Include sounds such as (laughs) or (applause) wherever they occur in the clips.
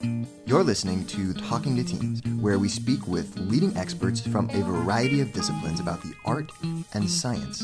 You're listening to Talking to Teens, where we speak with leading experts from a variety of disciplines about the art and science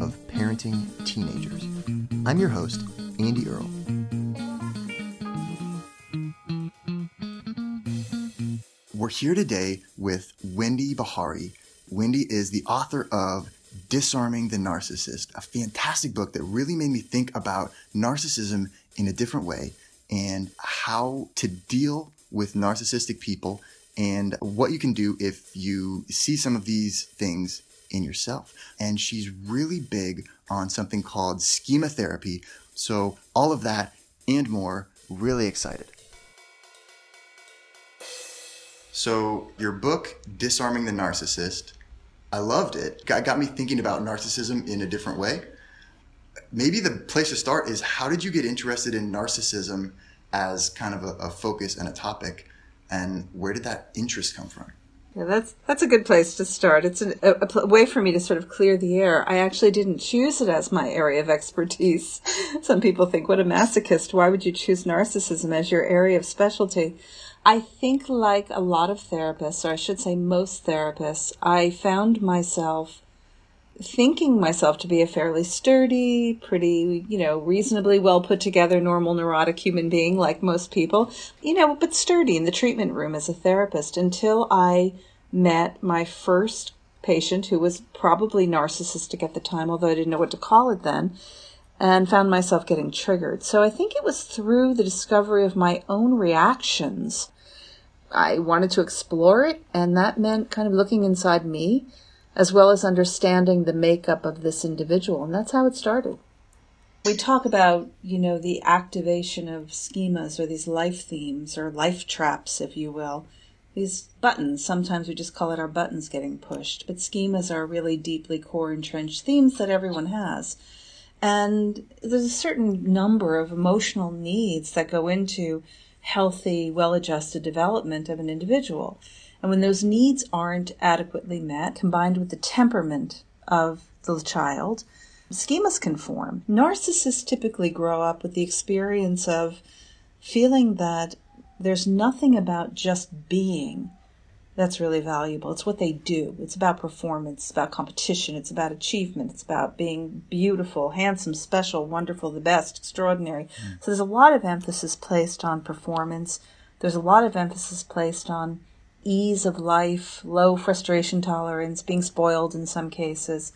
of parenting teenagers. I'm your host, Andy Earle. We're here today with Wendy Behary. Wendy is the author of Disarming the Narcissist, a fantastic book that really made me think about narcissism in a different way and how to deal with narcissistic people and what you can do if you see some of these things in yourself. And she's really big on something called schema therapy. So, all of that and more, really excited. So, your book, Disarming the Narcissist, I loved it. It got me thinking about narcissism in a different way. Maybe the place to start is how did you get interested in narcissism as kind of a, a focus and a topic? And where did that interest come from? Yeah, that's that's a good place to start. It's an, a, a, way for me to sort of clear the air. I actually didn't choose it as my area of expertise. (laughs) Some people think, "What a masochist! Why would you choose narcissism as your area of specialty?" I think, like a lot of therapists, or I should say, most therapists, I found myself thinking myself to be a fairly sturdy, pretty, you know, reasonably well put together, normal, neurotic human being, like most people, you know, but sturdy in the treatment room as a therapist until I met my first patient who was probably narcissistic at the time, although I didn't know what to call it then, and found myself getting triggered. So I think it was through the discovery of my own reactions. I wanted to explore it, and that meant kind of looking inside me as well as understanding the makeup of this individual. And that's how it started. We talk about, you know, the activation of schemas or these life themes or life traps, if you will. These buttons, sometimes we just call it our buttons getting pushed, but schemas are really deeply core entrenched themes that everyone has. And there's a certain number of emotional needs that go into healthy, well adjusted development of an individual. And when those needs aren't adequately met, combined with the temperament of the child, schemas can form. Narcissists typically grow up with the experience of feeling that there's nothing about just being that's really valuable. It's what they do. It's about performance, it's about competition, it's about achievement, it's about being beautiful, handsome, special, wonderful, the best, extraordinary. Mm. So there's a lot of emphasis placed on performance. There's a lot of emphasis placed on ease of life, low frustration tolerance, being spoiled in some cases,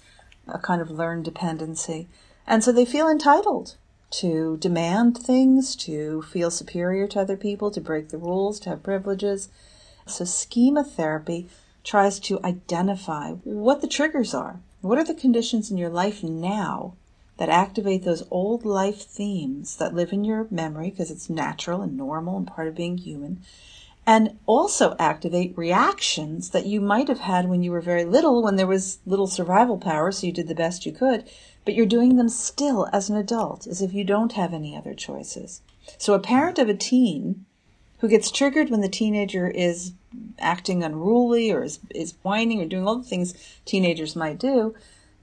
a kind of learned dependency. And so they feel entitled to demand things, to feel superior to other people, to break the rules, to have privileges. So schema therapy tries to identify what the triggers are. What are the conditions in your life now that activate those old life themes that live in your memory because it's natural and normal and part of being human? And also activate reactions that you might have had when you were very little, when there was little survival power, so you did the best you could, but you're doing them still as an adult, as if you don't have any other choices. So a parent of a teen who gets triggered when the teenager is acting unruly or is, is whining or doing all the things teenagers might do,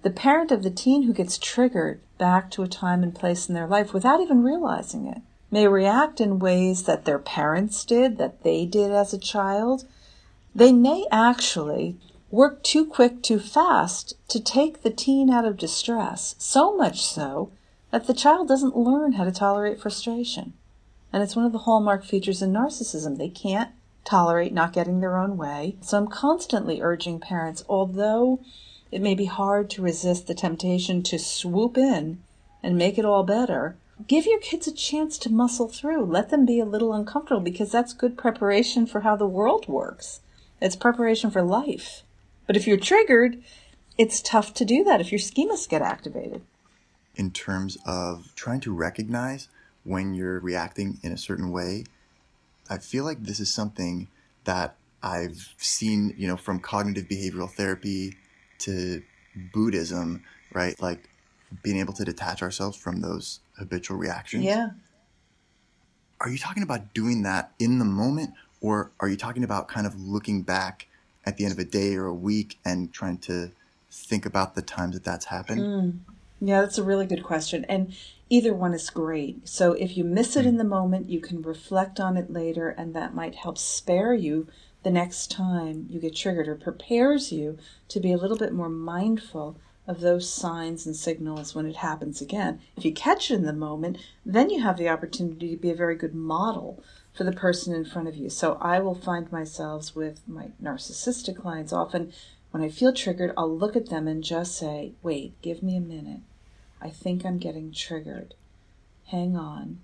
the parent of the teen who gets triggered back to a time and place in their life without even realizing it may react in ways that their parents did, that they did as a child, they may actually work too quick, too fast to take the teen out of distress, so much so that the child doesn't learn how to tolerate frustration. And it's one of the hallmark features in narcissism. They can't tolerate not getting their own way. So I'm constantly urging parents, although it may be hard to resist the temptation to swoop in and make it all better, give your kids a chance to muscle through. Let them be a little uncomfortable because that's good preparation for how the world works. It's preparation for life. But if you're triggered, it's tough to do that if your schemas get activated. In terms of trying to recognize when you're reacting in a certain way, I feel like this is something that I've seen, you know, from cognitive behavioral therapy to Buddhism, right? Like being able to detach ourselves from those habitual reactions. Yeah. are you talking about doing that in the moment or are you talking about kind of looking back at the end of a day or a week and trying to think about the times that that's happened? Mm. Yeah, that's a really good question. And either one is great. So if you miss it in the moment, you can reflect on it later, and that might help spare you the next time you get triggered or prepares you to be a little bit more mindful of those signs and signals when it happens again. If you catch it in the moment, then you have the opportunity to be a very good model for the person in front of you. So I will find myself with my narcissistic clients often when I feel triggered, I'll look at them and just say, wait, give me a minute. I think I'm getting triggered. Hang on.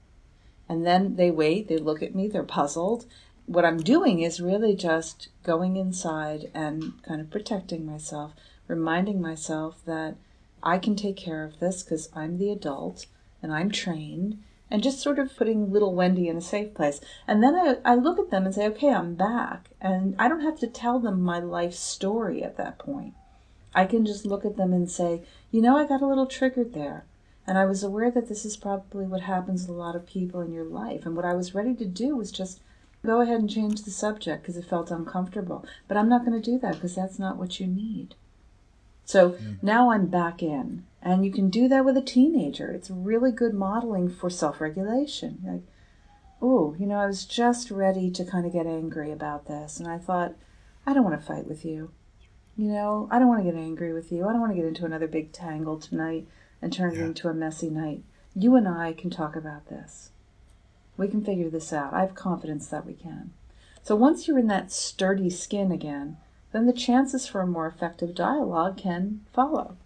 And then they wait, they look at me, they're puzzled. What I'm doing is really just going inside and kind of protecting myself, reminding myself that I can take care of this because I'm the adult and I'm trained and just sort of putting little Wendy in a safe place. And then I, I look at them and say, okay, I'm back. And I don't have to tell them my life story at that point. I can just look at them and say, you know, I got a little triggered there. And I was aware that this is probably what happens to a lot of people in your life. And what I was ready to do was just go ahead and change the subject because it felt uncomfortable. But I'm not going to do that because that's not what you need. So now I'm back in. And you can do that with a teenager. It's really good modeling for self regulation. Like, oh, you know, I was just ready to kind of get angry about this. And I thought, I don't want to fight with you. You know, I don't want to get angry with you. I don't want to get into another big tangle tonight and turn yeah. it into a messy night. You and I can talk about this. We can figure this out. I have confidence that we can. So once you're in that sturdy skin again, then the chances for a more effective dialogue can follow.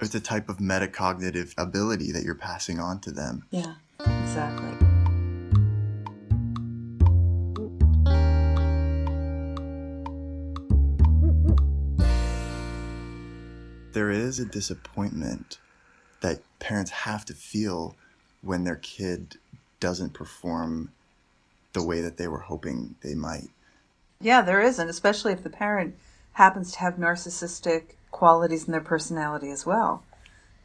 It's a type of metacognitive ability that you're passing on to them. Yeah, exactly. there is a disappointment that parents have to feel when their kid doesn't perform the way that they were hoping they might. Yeah, there is, and especially if the parent happens to have narcissistic qualities in their personality as well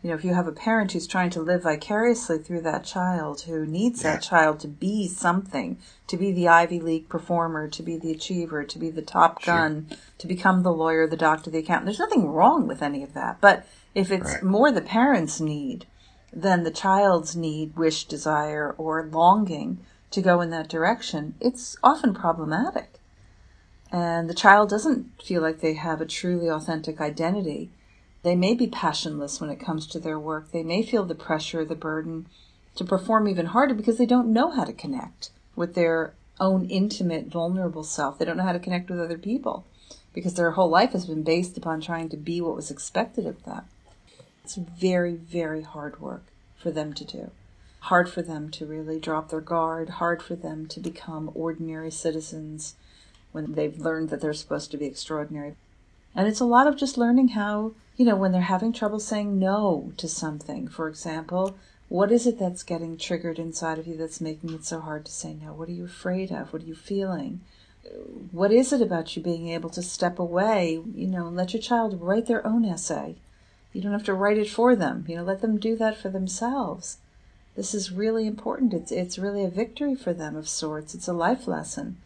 you know, if you have a parent who's trying to live vicariously through that child, who needs yeah. that child to be something, to be the Ivy League performer, to be the achiever, to be the top gun, sure. to become the lawyer, the doctor, the accountant, there's nothing wrong with any of that. But if it's right. more the parent's need than the child's need, wish, desire, or longing to go in that direction, it's often problematic. And the child doesn't feel like they have a truly authentic identity they may be passionless when it comes to their work. They may feel the pressure, the burden to perform even harder because they don't know how to connect with their own intimate, vulnerable self. They don't know how to connect with other people because their whole life has been based upon trying to be what was expected of them. It's very, very hard work for them to do. Hard for them to really drop their guard, hard for them to become ordinary citizens when they've learned that they're supposed to be extraordinary. And it's a lot of just learning how you know, when they're having trouble saying no to something, for example, what is it that's getting triggered inside of you that's making it so hard to say no? What are you afraid of? What are you feeling? What is it about you being able to step away, you know, and let your child write their own essay? You don't have to write it for them. You know, let them do that for themselves. This is really important. It's it's really a victory for them of sorts. It's a life lesson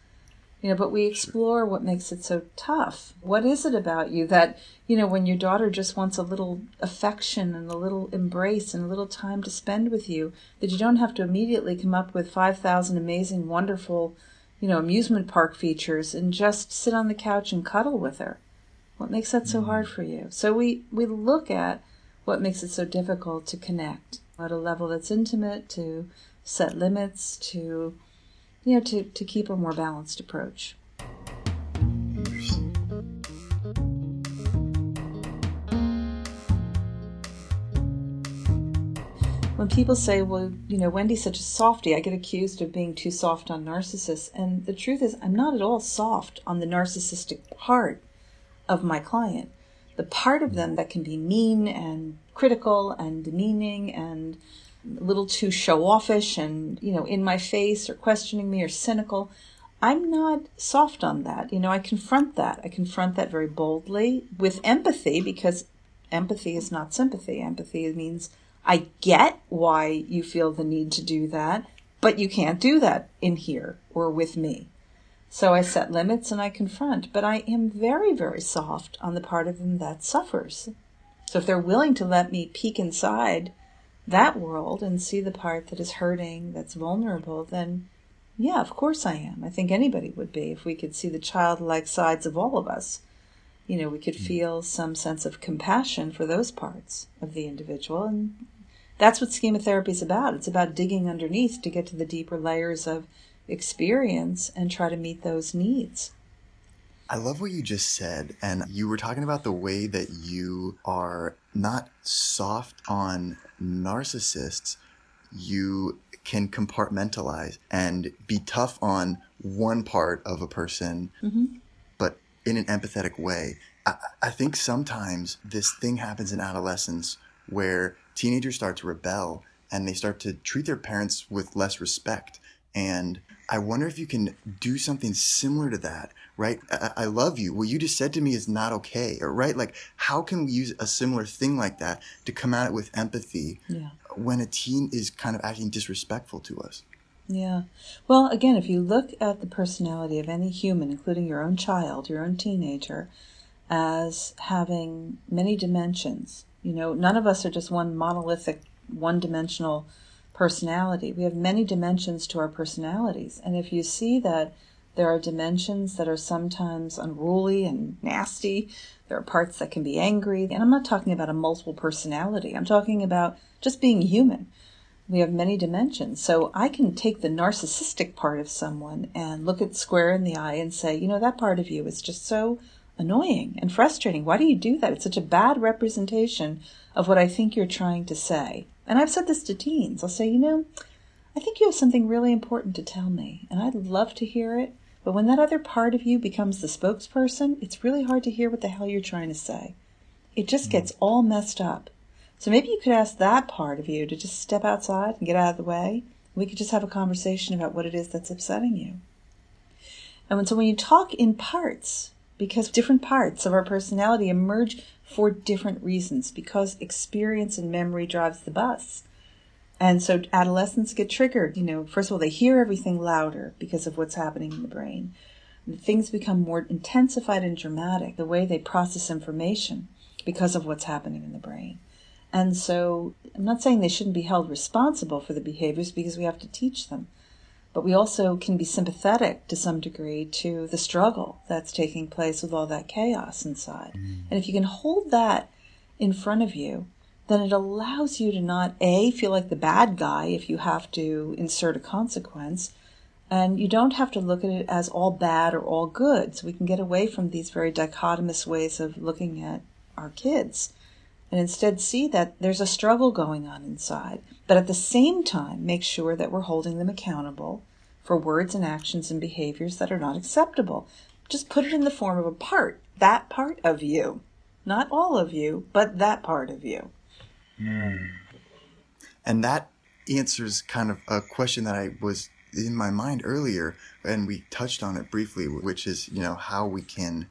you know but we explore what makes it so tough. What is it about you that you know when your daughter just wants a little affection and a little embrace and a little time to spend with you that you don't have to immediately come up with 5000 amazing wonderful you know amusement park features and just sit on the couch and cuddle with her? What makes that so hard mm. for you? So we we look at what makes it so difficult to connect at a level that's intimate to set limits to you know, to, to keep a more balanced approach. When people say, well, you know, Wendy's such a softie, I get accused of being too soft on narcissists. And the truth is, I'm not at all soft on the narcissistic part of my client. The part of them that can be mean and critical and demeaning and a little too show offish and, you know, in my face or questioning me or cynical. I'm not soft on that. You know, I confront that. I confront that very boldly with empathy because empathy is not sympathy. Empathy means I get why you feel the need to do that, But you can't do that in here or with me. So I set limits and I confront, but I am very, very soft on the part of them that suffers. So if they're willing to let me peek inside that world and see the part that is hurting, that's vulnerable, then yeah, of course I am. I think anybody would be if we could see the childlike sides of all of us. You know, we could hmm. feel some sense of compassion for those parts of the individual. And that's what schema therapy is about. It's about digging underneath to get to the deeper layers of experience and try to meet those needs. I love what you just said. And you were talking about the way that you are not soft on narcissists. You can compartmentalize and be tough on one part of a person, mm-hmm. but in an empathetic way. I, I think sometimes this thing happens in adolescence where teenagers start to rebel and they start to treat their parents with less respect. And I wonder if you can do something similar to that, right? I, I, love you. What you just said to me is not okay, right? Like, how can we use a similar thing like that to come at it with empathy yeah. when a teen is kind of acting disrespectful to us? Yeah. Well, again, if you look at the personality of any human, including your own child, your own teenager, as having many dimensions, you know, none of us are just one monolithic, one dimensional personality. We have many dimensions to our personalities. And if you see that there are dimensions that are sometimes unruly and nasty, there are parts that can be angry. And I'm not talking about a multiple personality, I'm talking about just being human. We have many dimensions. So I can take the narcissistic part of someone and look it square in the eye and say, you know, that part of you is just so annoying and frustrating. Why do you do that? It's such a bad representation of what I think you're trying to say. And I've said this to teens. I'll say, you know, I think you have something really important to tell me, and I'd love to hear it. But when that other part of you becomes the spokesperson, it's really hard to hear what the hell you're trying to say. It just mm. gets all messed up. So maybe you could ask that part of you to just step outside and get out of the way. We could just have a conversation about what it is that's upsetting you. And so when you talk in parts, because different parts of our personality emerge for different reasons because experience and memory drives the bus. And so adolescents get triggered. You know, first of all, they hear everything louder because of what's happening in the brain. Things become more intensified and dramatic, the way they process information because of what's happening in the brain. And so I'm not saying they shouldn't be held responsible for the behaviors because we have to teach them but we also can be sympathetic to some degree to the struggle that's taking place with all that chaos inside. Mm. And if you can hold that in front of you, then it allows you to not A, feel like the bad guy if you have to insert a consequence, and you don't have to look at it as all bad or all good. So we can get away from these very dichotomous ways of looking at our kids and instead see that there's a struggle going on inside, but at the same time make sure that we're holding them accountable for words and actions and behaviors that are not acceptable. Just put it in the form of a part, that part of you. Not all of you, but that part of you. Mm. And that answers kind of a question that I was in my mind earlier, and we touched on it briefly, which is, you know, how we can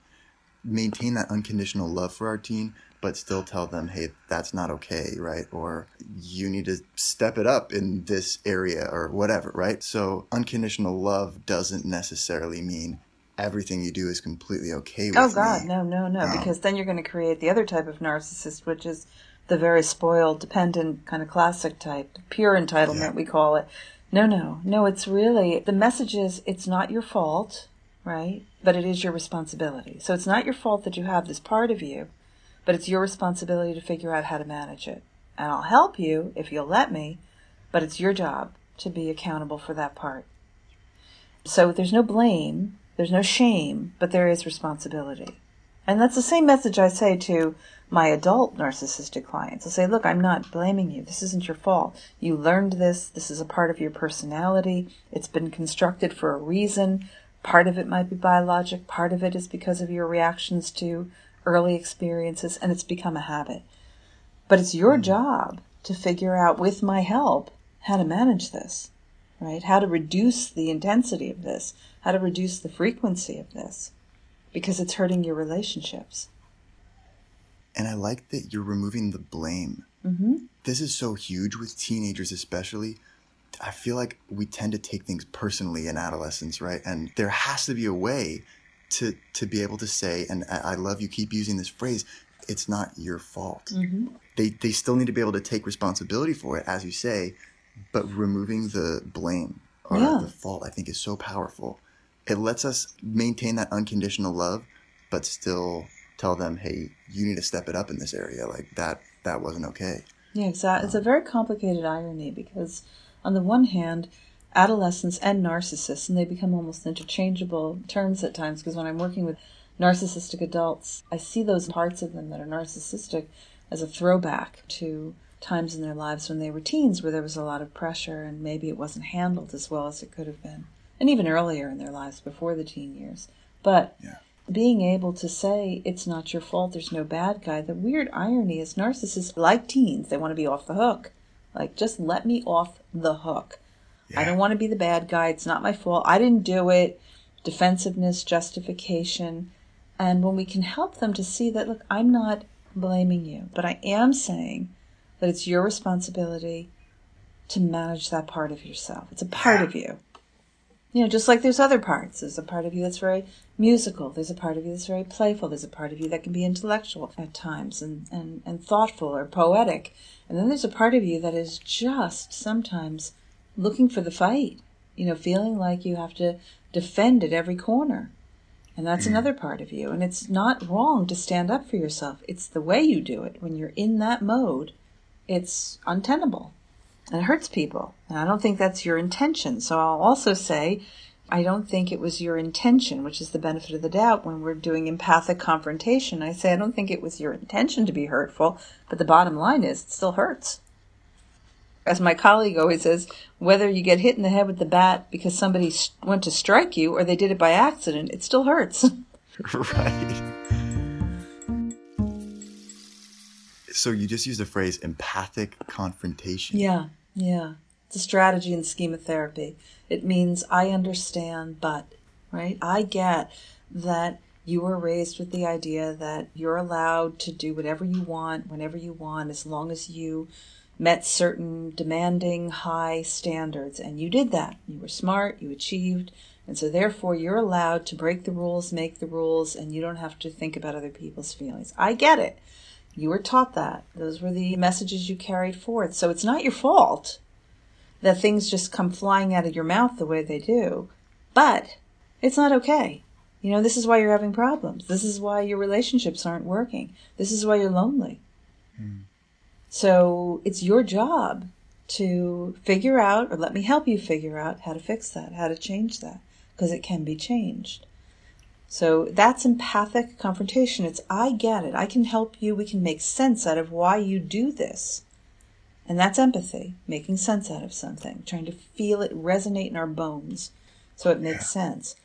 maintain that unconditional love for our teen, but still tell them, hey, that's not okay, right? Or you need to step it up in this area or whatever, right? So unconditional love doesn't necessarily mean everything you do is completely okay with Oh God, me. no, no, no, um, because then you're going to create the other type of narcissist, which is the very spoiled, dependent, kind of classic type, pure entitlement, yeah. we call it. No, no, no, it's really, the message is it's not your fault, right? But it is your responsibility. So it's not your fault that you have this part of you but it's your responsibility to figure out how to manage it. And I'll help you if you'll let me, but it's your job to be accountable for that part. So there's no blame, there's no shame, but there is responsibility. And that's the same message I say to my adult narcissistic clients. I say, look, I'm not blaming you. This isn't your fault. You learned this. This is a part of your personality. It's been constructed for a reason. Part of it might be biologic. Part of it is because of your reactions to early experiences, and it's become a habit. But it's your mm-hmm. job to figure out, with my help, how to manage this, right? How to reduce the intensity of this, how to reduce the frequency of this, because it's hurting your relationships. And I like that you're removing the blame. Mm-hmm. This is so huge with teenagers, especially I feel like we tend to take things personally in adolescence, right? And there has to be a way to to be able to say, and I love you keep using this phrase, it's not your fault. Mm-hmm. They they still need to be able to take responsibility for it, as you say, but removing the blame or yeah. the fault, I think, is so powerful. It lets us maintain that unconditional love, but still tell them, hey, you need to step it up in this area. Like that that wasn't okay. Yeah, exactly. Um, it's a very complicated irony because on the one hand, adolescents and narcissists, and they become almost interchangeable terms at times because when I'm working with narcissistic adults, I see those parts of them that are narcissistic as a throwback to times in their lives when they were teens where there was a lot of pressure and maybe it wasn't handled as well as it could have been. And even earlier in their lives before the teen years. But yeah. being able to say it's not your fault, there's no bad guy. The weird irony is narcissists, like teens, they want to be off the hook. Like, just let me off the hook. Yeah. I don't want to be the bad guy. It's not my fault. I didn't do it. Defensiveness, justification. And when we can help them to see that, look, I'm not blaming you, but I am saying that it's your responsibility to manage that part of yourself. It's a part of you. You know, just like there's other parts. There's a part of you that's very musical. There's a part of you that's very playful. There's a part of you that can be intellectual at times and, and, and thoughtful or poetic. And then there's a part of you that is just sometimes looking for the fight, you know, feeling like you have to defend at every corner. And that's mm. another part of you. And it's not wrong to stand up for yourself. It's the way you do it. When you're in that mode, it's untenable and it hurts people. And I don't think that's your intention. So I'll also say, I don't think it was your intention, which is the benefit of the doubt when we're doing empathic confrontation. I say, I don't think it was your intention to be hurtful, but the bottom line is it still hurts. As my colleague always says, whether you get hit in the head with the bat because somebody went to strike you or they did it by accident, it still hurts. (laughs) (laughs) right. So you just used the phrase empathic confrontation. Yeah, yeah. It's a strategy in schema therapy. It means I understand, but, right? I get that you were raised with the idea that you're allowed to do whatever you want, whenever you want, as long as you met certain demanding high standards. And you did that. You were smart, you achieved, and so therefore you're allowed to break the rules, make the rules, and you don't have to think about other people's feelings. I get it. You were taught that. Those were the messages you carried forth. So it's not your fault that things just come flying out of your mouth the way they do. But it's not okay. You know, this is why you're having problems. This is why your relationships aren't working. This is why you're lonely. Mm. So it's your job to figure out, or let me help you figure out how to fix that, how to change that, because it can be changed. So that's empathic confrontation. It's, I get it. I can help you. We can make sense out of why you do this. And that's empathy, making sense out of something, trying to feel it resonate in our bones so it makes yeah. sense.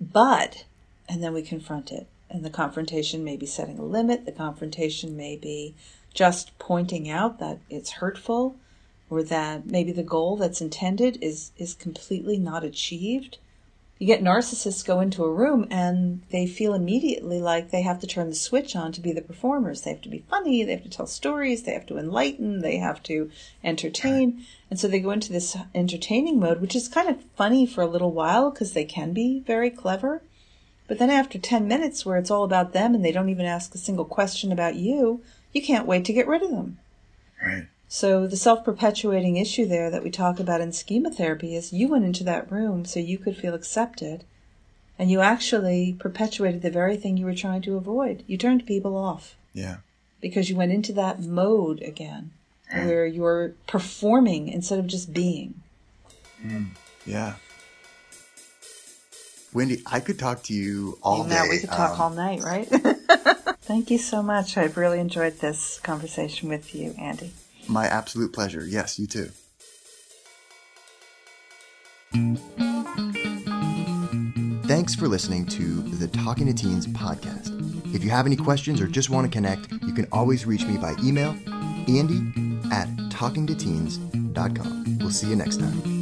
But, and then we confront it. And the confrontation may be setting a limit. The confrontation may be just pointing out that it's hurtful or that maybe the goal that's intended is, is completely not achieved you get narcissists go into a room and they feel immediately like they have to turn the switch on to be the performers. They have to be funny, they have to tell stories, they have to enlighten, they have to entertain. And so they go into this entertaining mode, which is kind of funny for a little while because they can be very clever. But then after 10 minutes where it's all about them and they don't even ask a single question about you, you can't wait to get rid of them. Right. So the self-perpetuating issue there that we talk about in schema therapy is you went into that room so you could feel accepted and you actually perpetuated the very thing you were trying to avoid. You turned people off. Yeah. Because you went into that mode again where you're performing instead of just being. Mm. Yeah. Wendy, I could talk to you all now day. we could talk um, all night, right? (laughs) Thank you so much. I've really enjoyed this conversation with you, Andy. My absolute pleasure. Yes, you too. Thanks for listening to the Talking to Teens podcast. If you have any questions or just want to connect, you can always reach me by email, andy at talkingtoteens.com. We'll see you next time.